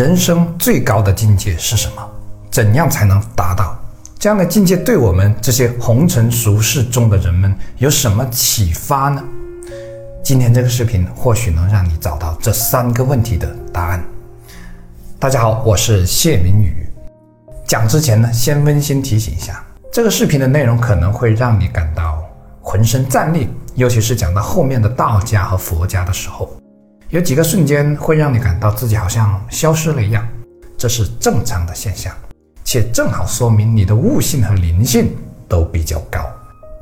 人生最高的境界是什么？怎样才能达到这样的境界？对我们这些红尘俗世中的人们有什么启发呢？今天这个视频或许能让你找到这三个问题的答案。大家好，我是谢明宇。讲之前呢，先温馨提醒一下，这个视频的内容可能会让你感到浑身战栗，尤其是讲到后面的道家和佛家的时候。有几个瞬间会让你感到自己好像消失了一样，这是正常的现象，且正好说明你的悟性和灵性都比较高。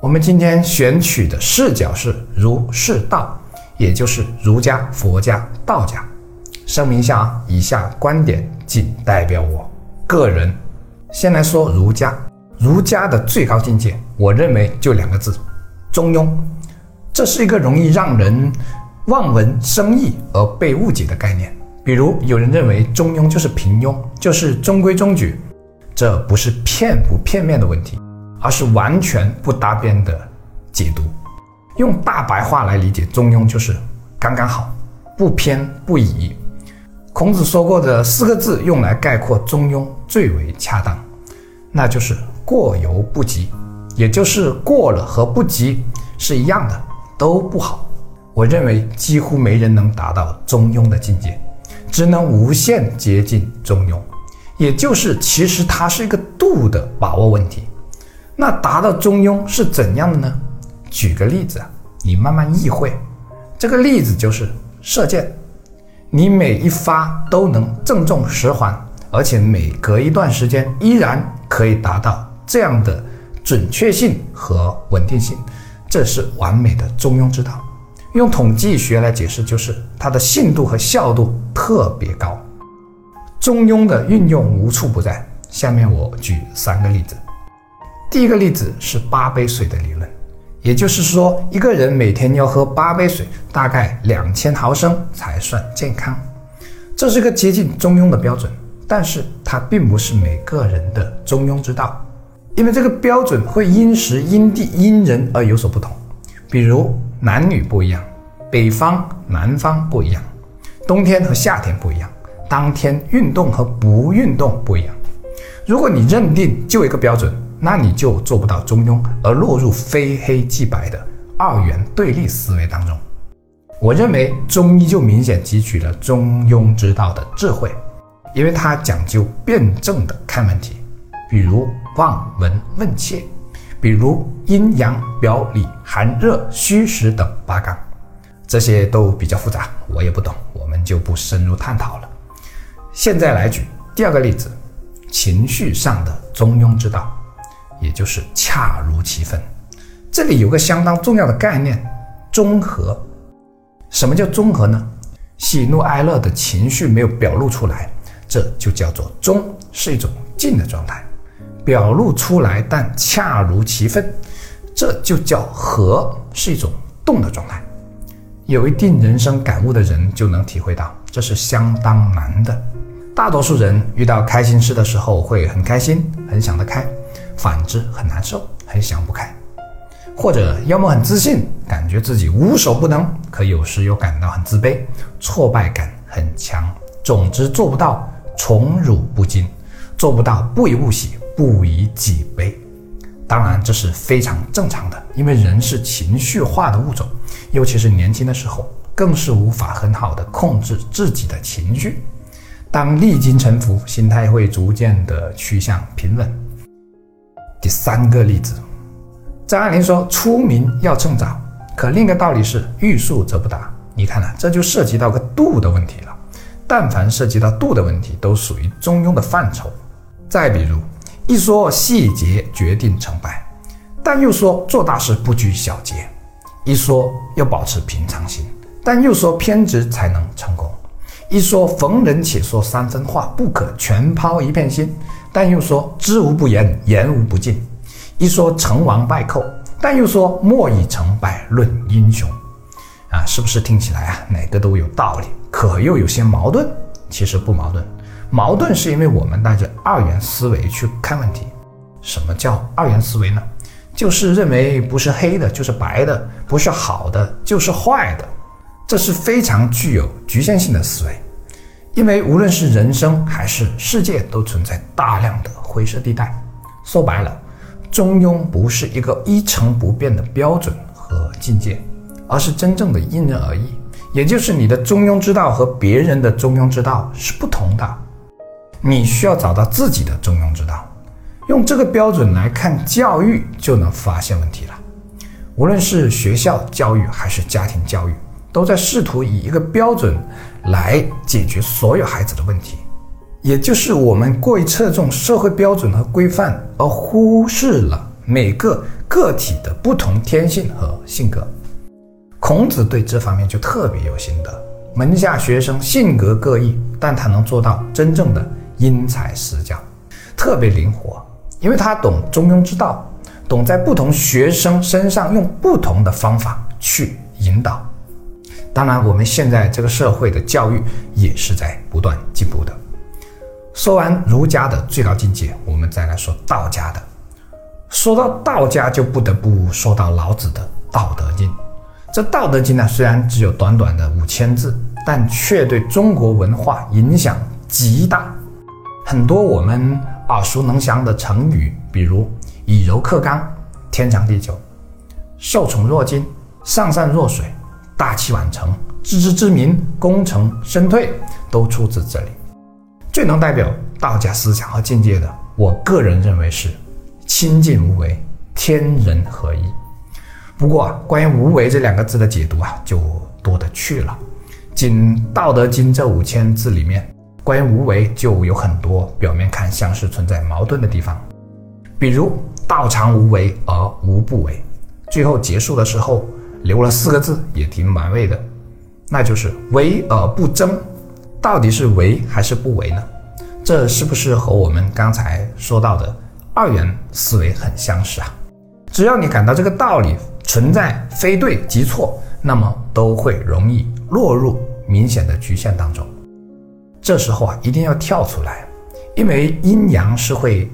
我们今天选取的视角是儒释道，也就是儒家、佛家、道家。声明一下啊，以下观点仅代表我个人。先来说儒家，儒家的最高境界，我认为就两个字：中庸。这是一个容易让人。望文生义而被误解的概念，比如有人认为中庸就是平庸，就是中规中矩，这不是片不片面的问题，而是完全不搭边的解读。用大白话来理解，中庸就是刚刚好，不偏不倚。孔子说过的四个字用来概括中庸最为恰当，那就是过犹不及，也就是过了和不及是一样的，都不好。我认为几乎没人能达到中庸的境界，只能无限接近中庸，也就是其实它是一个度的把握问题。那达到中庸是怎样的呢？举个例子啊，你慢慢意会。这个例子就是射箭，你每一发都能正中十环，而且每隔一段时间依然可以达到这样的准确性和稳定性，这是完美的中庸之道。用统计学来解释，就是它的信度和效度特别高。中庸的运用无处不在。下面我举三个例子。第一个例子是八杯水的理论，也就是说，一个人每天要喝八杯水，大概两千毫升才算健康。这是个接近中庸的标准，但是它并不是每个人的中庸之道，因为这个标准会因时因地因人而有所不同。比如男女不一样，北方南方不一样，冬天和夏天不一样，当天运动和不运动不一样。如果你认定就一个标准，那你就做不到中庸，而落入非黑即白的二元对立思维当中。我认为中医就明显汲取了中庸之道的智慧，因为它讲究辩证的看问题，比如望闻问切。比如阴阳表里寒热虚实等八纲，这些都比较复杂，我也不懂，我们就不深入探讨了。现在来举第二个例子，情绪上的中庸之道，也就是恰如其分。这里有个相当重要的概念，中和。什么叫中和呢？喜怒哀乐的情绪没有表露出来，这就叫做中，是一种静的状态。表露出来，但恰如其分，这就叫和，是一种动的状态。有一定人生感悟的人就能体会到，这是相当难的。大多数人遇到开心事的时候会很开心，很想得开；反之很难受，很想不开。或者要么很自信，感觉自己无所不能，可有时又感到很自卑，挫败感很强。总之做不到宠辱不惊，做不到不以物喜。不以己悲，当然这是非常正常的，因为人是情绪化的物种，尤其是年轻的时候，更是无法很好的控制自己的情绪。当历经沉浮，心态会逐渐的趋向平稳。第三个例子，张爱玲说：“出名要趁早。”可另一个道理是“欲速则不达”。你看啊，这就涉及到个度的问题了。但凡涉及到度的问题，都属于中庸的范畴。再比如。一说细节决定成败，但又说做大事不拘小节；一说要保持平常心，但又说偏执才能成功；一说逢人且说三分话，不可全抛一片心，但又说知无不言，言无不尽；一说成王败寇，但又说莫以成败论英雄。啊，是不是听起来啊，哪个都有道理，可又有些矛盾？其实不矛盾。矛盾是因为我们带着二元思维去看问题。什么叫二元思维呢？就是认为不是黑的就是白的，不是好的就是坏的，这是非常具有局限性的思维。因为无论是人生还是世界，都存在大量的灰色地带。说白了，中庸不是一个一成不变的标准和境界，而是真正的因人而异。也就是你的中庸之道和别人的中庸之道是不同的。你需要找到自己的中庸之道，用这个标准来看教育，就能发现问题了。无论是学校教育还是家庭教育。都在试图以一个标准来解决所有孩子的问题，也就是我们过于侧重社会标准和规范，而忽视了每个个体的不同天性和性格。孔子对这方面就特别有心得，门下学生性格各异，但他能做到真正的因材施教，特别灵活，因为他懂中庸之道，懂在不同学生身上用不同的方法去引导。当然，我们现在这个社会的教育也是在不断进步的。说完儒家的最高境界，我们再来说道家的。说到道家，就不得不说到老子的《道德经》。这《道德经》呢，虽然只有短短的五千字，但却对中国文化影响极大。很多我们耳熟能详的成语，比如“以柔克刚”“天长地久”“受宠若惊”“上善若水”。大器晚成，自知之明，功成身退，都出自这里。最能代表道家思想和境界的，我个人认为是清净无为，天人合一。不过，关于“无为”这两个字的解读啊，就多得去了。仅《道德经》这五千字里面，关于无为就有很多表面看像是存在矛盾的地方，比如“道常无为而无不为”，最后结束的时候。留了四个字，也挺满味的，那就是为而不争。到底是为还是不为呢？这是不是和我们刚才说到的二元思维很相似啊？只要你感到这个道理存在非对即错，那么都会容易落入明显的局限当中。这时候啊，一定要跳出来，因为阴阳是会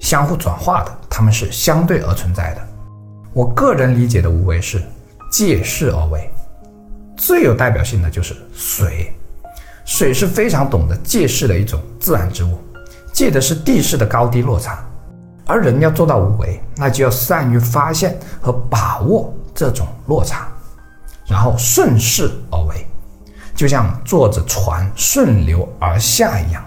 相互转化的，它们是相对而存在的。我个人理解的无为是。借势而为，最有代表性的就是水。水是非常懂得借势的一种自然之物，借的是地势的高低落差。而人要做到无为，那就要善于发现和把握这种落差，然后顺势而为，就像坐着船顺流而下一样。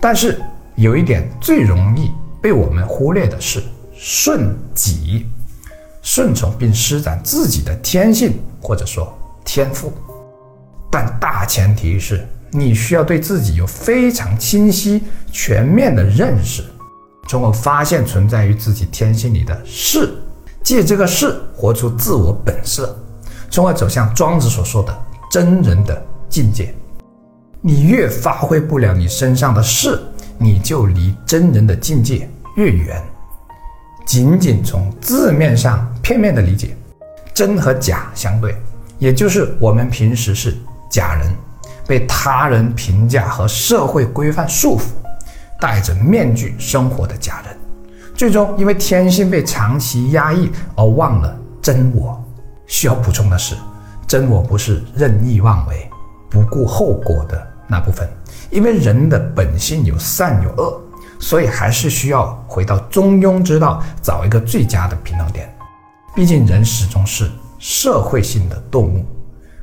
但是有一点最容易被我们忽略的是顺己。顺从并施展自己的天性或者说天赋，但大前提是你需要对自己有非常清晰全面的认识，从而发现存在于自己天性里的势，借这个势活出自我本色，从而走向庄子所说的真人的境界。你越发挥不了你身上的势，你就离真人的境界越远。仅仅从字面上片面的理解，真和假相对，也就是我们平时是假人，被他人评价和社会规范束缚，戴着面具生活的假人，最终因为天性被长期压抑而忘了真我。需要补充的是，真我不是任意妄为、不顾后果的那部分，因为人的本性有善有恶。所以还是需要回到中庸之道，找一个最佳的平衡点。毕竟人始终是社会性的动物，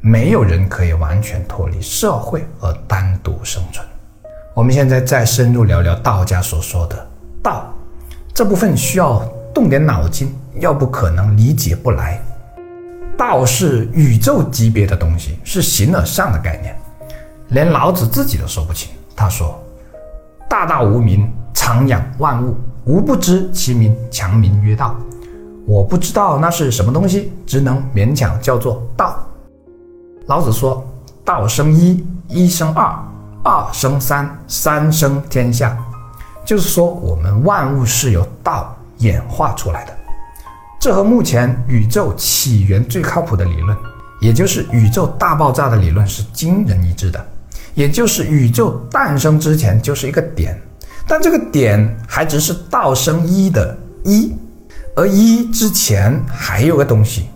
没有人可以完全脱离社会而单独生存。我们现在再深入聊聊道家所说的道这部分，需要动点脑筋，要不可能理解不来。道是宇宙级别的东西，是形而上的概念，连老子自己都说不清。他说。大道无名，常养万物，无不知其名，强名曰道。我不知道那是什么东西，只能勉强叫做道。老子说：“道生一，一生二，二生三，三生天下。”就是说，我们万物是由道演化出来的。这和目前宇宙起源最靠谱的理论，也就是宇宙大爆炸的理论是惊人一致的。也就是宇宙诞生之前就是一个点，但这个点还只是道生一的一，而一之前还有个东西，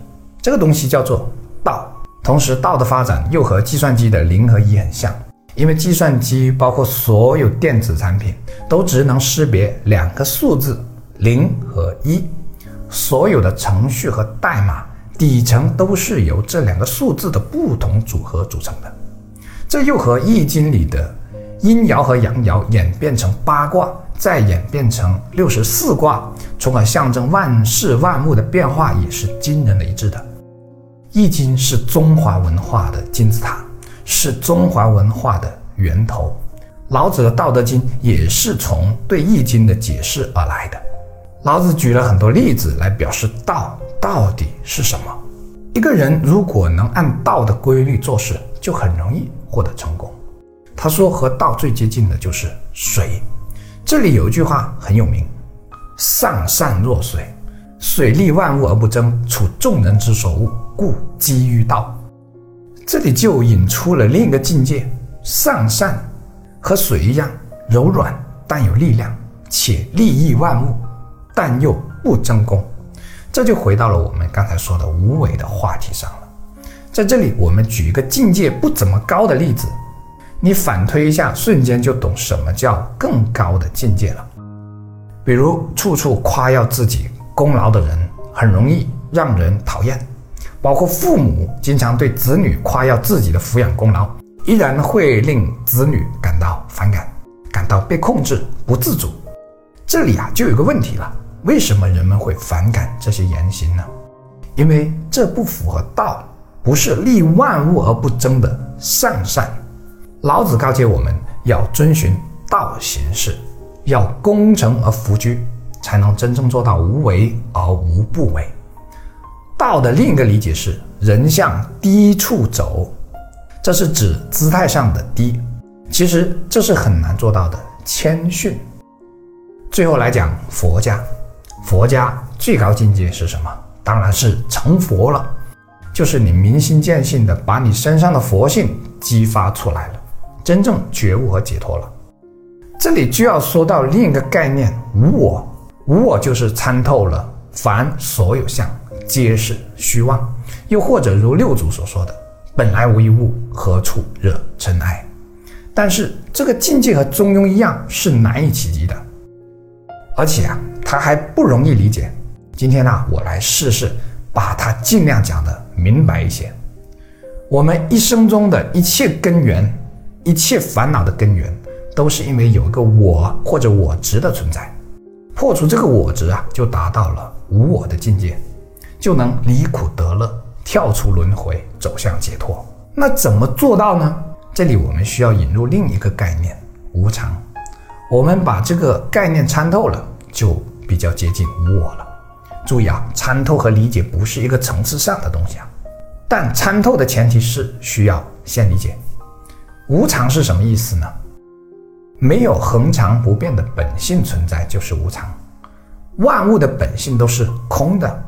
这个东西叫做道。同时，道的发展又和计算机的零和一很像，因为计算机包括所有电子产品都只能识别两个数字零和一，所有的程序和代码底层都是由这两个数字的不同组合组成的。这又和《易经》里的阴爻和阳爻演变成八卦，再演变成六十四卦，从而象征万事万物的变化，也是惊人的一致的。《易经》是中华文化的金字塔。是中华文化的源头，老子的《道德经》也是从对《易经》的解释而来的。老子举了很多例子来表示道到底是什么。一个人如果能按道的规律做事，就很容易获得成功。他说，和道最接近的就是水。这里有一句话很有名：“上善若水，水利万物而不争，处众人之所恶，故几于道。”这里就引出了另一个境界：上善和水一样柔软，但有力量，且利益万物，但又不争功。这就回到了我们刚才说的无为的话题上了。在这里，我们举一个境界不怎么高的例子，你反推一下，瞬间就懂什么叫更高的境界了。比如，处处夸耀自己功劳的人，很容易让人讨厌。包括父母经常对子女夸耀自己的抚养功劳，依然会令子女感到反感，感到被控制、不自主。这里啊，就有个问题了：为什么人们会反感这些言行呢？因为这不符合道，不是利万物而不争的上善。老子告诫我们要遵循道行事，要功成而弗居，才能真正做到无为而无不为。道的另一个理解是人向低处走，这是指姿态上的低。其实这是很难做到的谦逊。最后来讲佛家，佛家最高境界是什么？当然是成佛了，就是你明心见性的把你身上的佛性激发出来了，真正觉悟和解脱了。这里就要说到另一个概念无我，无我就是参透了凡所有相。皆是虚妄，又或者如六祖所说的“本来无一物，何处惹尘埃”。但是这个境界和中庸一样是难以企及的，而且啊，它还不容易理解。今天呢，我来试试把它尽量讲的明白一些。我们一生中的一切根源，一切烦恼的根源，都是因为有一个我或者我执的存在。破除这个我执啊，就达到了无我的境界。就能离苦得乐，跳出轮回，走向解脱。那怎么做到呢？这里我们需要引入另一个概念——无常。我们把这个概念参透了，就比较接近无我了。注意啊，参透和理解不是一个层次上的东西啊。但参透的前提是需要先理解。无常是什么意思呢？没有恒常不变的本性存在就是无常。万物的本性都是空的。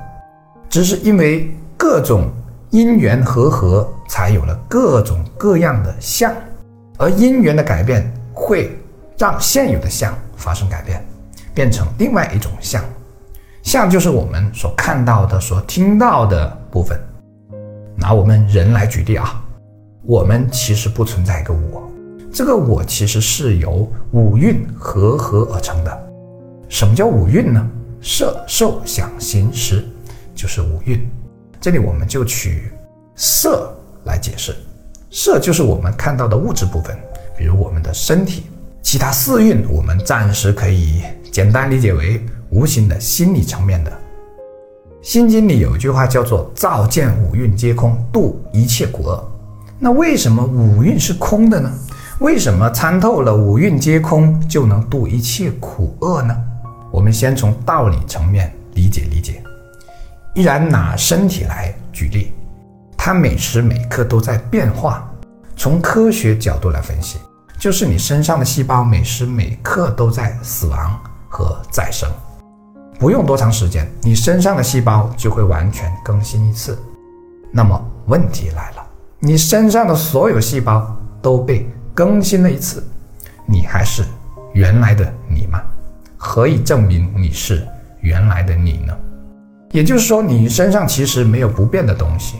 只是因为各种因缘和合，才有了各种各样的相，而因缘的改变会让现有的相发生改变，变成另外一种相。相就是我们所看到的、所听到的部分。拿我们人来举例啊，我们其实不存在一个我，这个我其实是由五蕴合合而成的。什么叫五蕴呢？色、受、想、行、识。就是五蕴，这里我们就取色来解释，色就是我们看到的物质部分，比如我们的身体。其他四蕴我们暂时可以简单理解为无形的心理层面的。心经里有一句话叫做“照见五蕴皆空，度一切苦厄”。那为什么五蕴是空的呢？为什么参透了五蕴皆空就能度一切苦厄呢？我们先从道理层面理解理解。依然拿身体来举例，它每时每刻都在变化。从科学角度来分析，就是你身上的细胞每时每刻都在死亡和再生。不用多长时间，你身上的细胞就会完全更新一次。那么问题来了，你身上的所有细胞都被更新了一次，你还是原来的你吗？何以证明你是原来的你呢？也就是说，你身上其实没有不变的东西，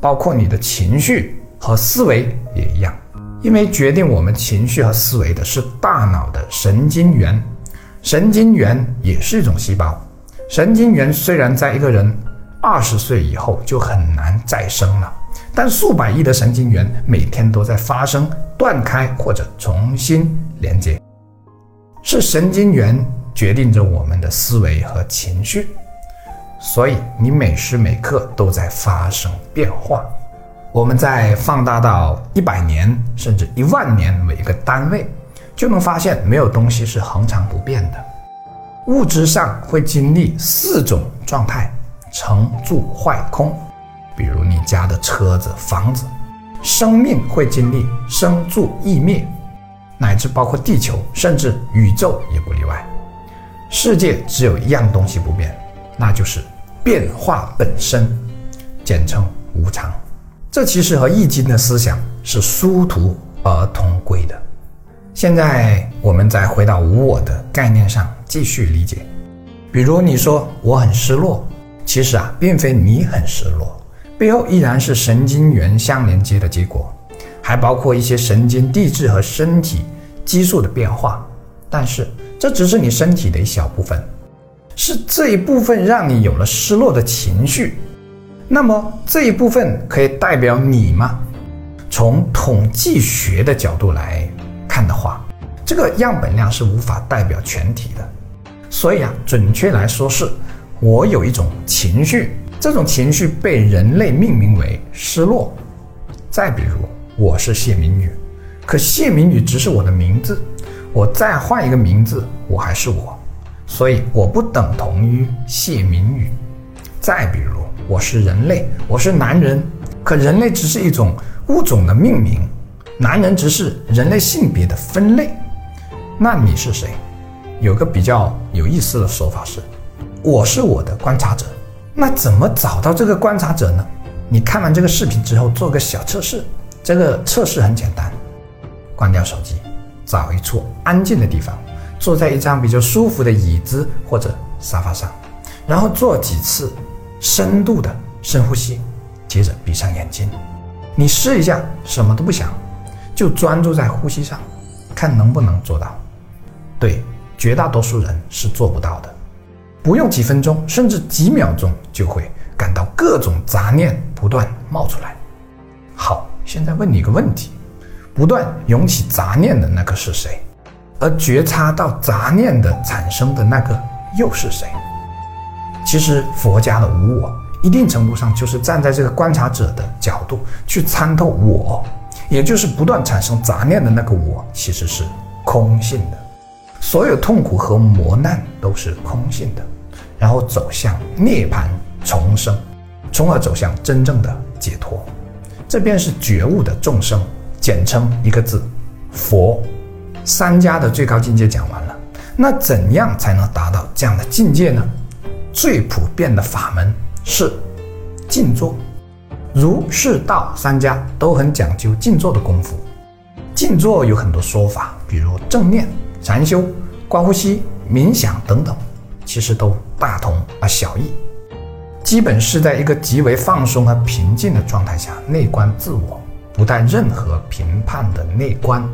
包括你的情绪和思维也一样。因为决定我们情绪和思维的是大脑的神经元，神经元也是一种细胞。神经元虽然在一个人二十岁以后就很难再生了，但数百亿的神经元每天都在发生、断开或者重新连接。是神经元决定着我们的思维和情绪，所以你每时每刻都在发生变化。我们再放大到一百年甚至一万年为一个单位，就能发现没有东西是恒常不变的。物质上会经历四种状态：成、住、坏、空。比如你家的车子、房子。生命会经历生、住、异、灭。乃至包括地球，甚至宇宙也不例外。世界只有一样东西不变，那就是变化本身，简称无常。这其实和《易经》的思想是殊途而同归的。现在我们再回到无我的概念上继续理解。比如你说我很失落，其实啊，并非你很失落，背后依然是神经元相连接的结果。还包括一些神经递质和身体激素的变化，但是这只是你身体的一小部分，是这一部分让你有了失落的情绪。那么这一部分可以代表你吗？从统计学的角度来看的话，这个样本量是无法代表全体的。所以啊，准确来说是，我有一种情绪，这种情绪被人类命名为失落。再比如。我是谢明宇，可谢明宇只是我的名字，我再换一个名字，我还是我，所以我不等同于谢明宇。再比如，我是人类，我是男人，可人类只是一种物种的命名，男人只是人类性别的分类。那你是谁？有个比较有意思的说法是，我是我的观察者。那怎么找到这个观察者呢？你看完这个视频之后，做个小测试。这个测试很简单，关掉手机，找一处安静的地方，坐在一张比较舒服的椅子或者沙发上，然后做几次深度的深呼吸，接着闭上眼睛。你试一下，什么都不想，就专注在呼吸上，看能不能做到。对，绝大多数人是做不到的，不用几分钟，甚至几秒钟，就会感到各种杂念不断冒出来。好。现在问你一个问题：不断涌起杂念的那个是谁？而觉察到杂念的产生的那个又是谁？其实佛家的无我，一定程度上就是站在这个观察者的角度去参透我，也就是不断产生杂念的那个我，其实是空性的。所有痛苦和磨难都是空性的，然后走向涅槃重生，从而走向真正的解脱。这便是觉悟的众生，简称一个字：佛。三家的最高境界讲完了，那怎样才能达到这样的境界呢？最普遍的法门是静坐。儒、释、道三家都很讲究静坐的功夫。静坐有很多说法，比如正念、禅修、观呼吸、冥想等等，其实都大同而小异。基本是在一个极为放松和平静的状态下内观自我，不带任何评判的内观，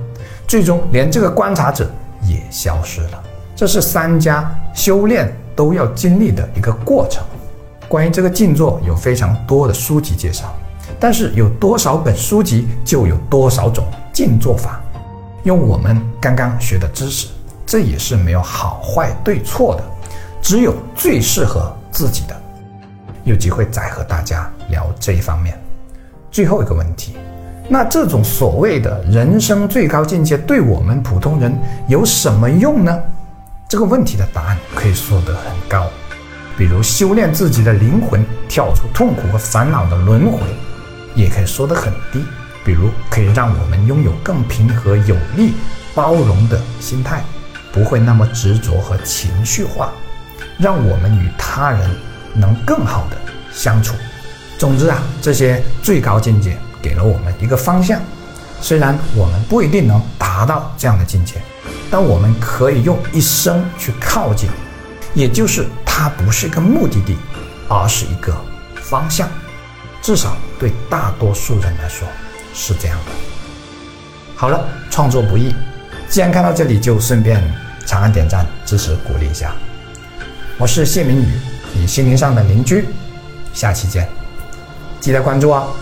最终连这个观察者也消失了。这是三家修炼都要经历的一个过程。关于这个静坐有非常多的书籍介绍，但是有多少本书籍就有多少种静坐法。用我们刚刚学的知识，这也是没有好坏对错的，只有最适合自己的。有机会再和大家聊这一方面。最后一个问题，那这种所谓的人生最高境界对我们普通人有什么用呢？这个问题的答案可以说得很高，比如修炼自己的灵魂，跳出痛苦和烦恼的轮回；也可以说得很低，比如可以让我们拥有更平和、有力、包容的心态，不会那么执着和情绪化，让我们与他人。能更好的相处。总之啊，这些最高境界给了我们一个方向。虽然我们不一定能达到这样的境界，但我们可以用一生去靠近。也就是它不是一个目的地，而是一个方向。至少对大多数人来说是这样的。好了，创作不易，既然看到这里，就顺便长按点赞支持鼓励一下。我是谢明宇，你心灵上的邻居，下期见，记得关注哦。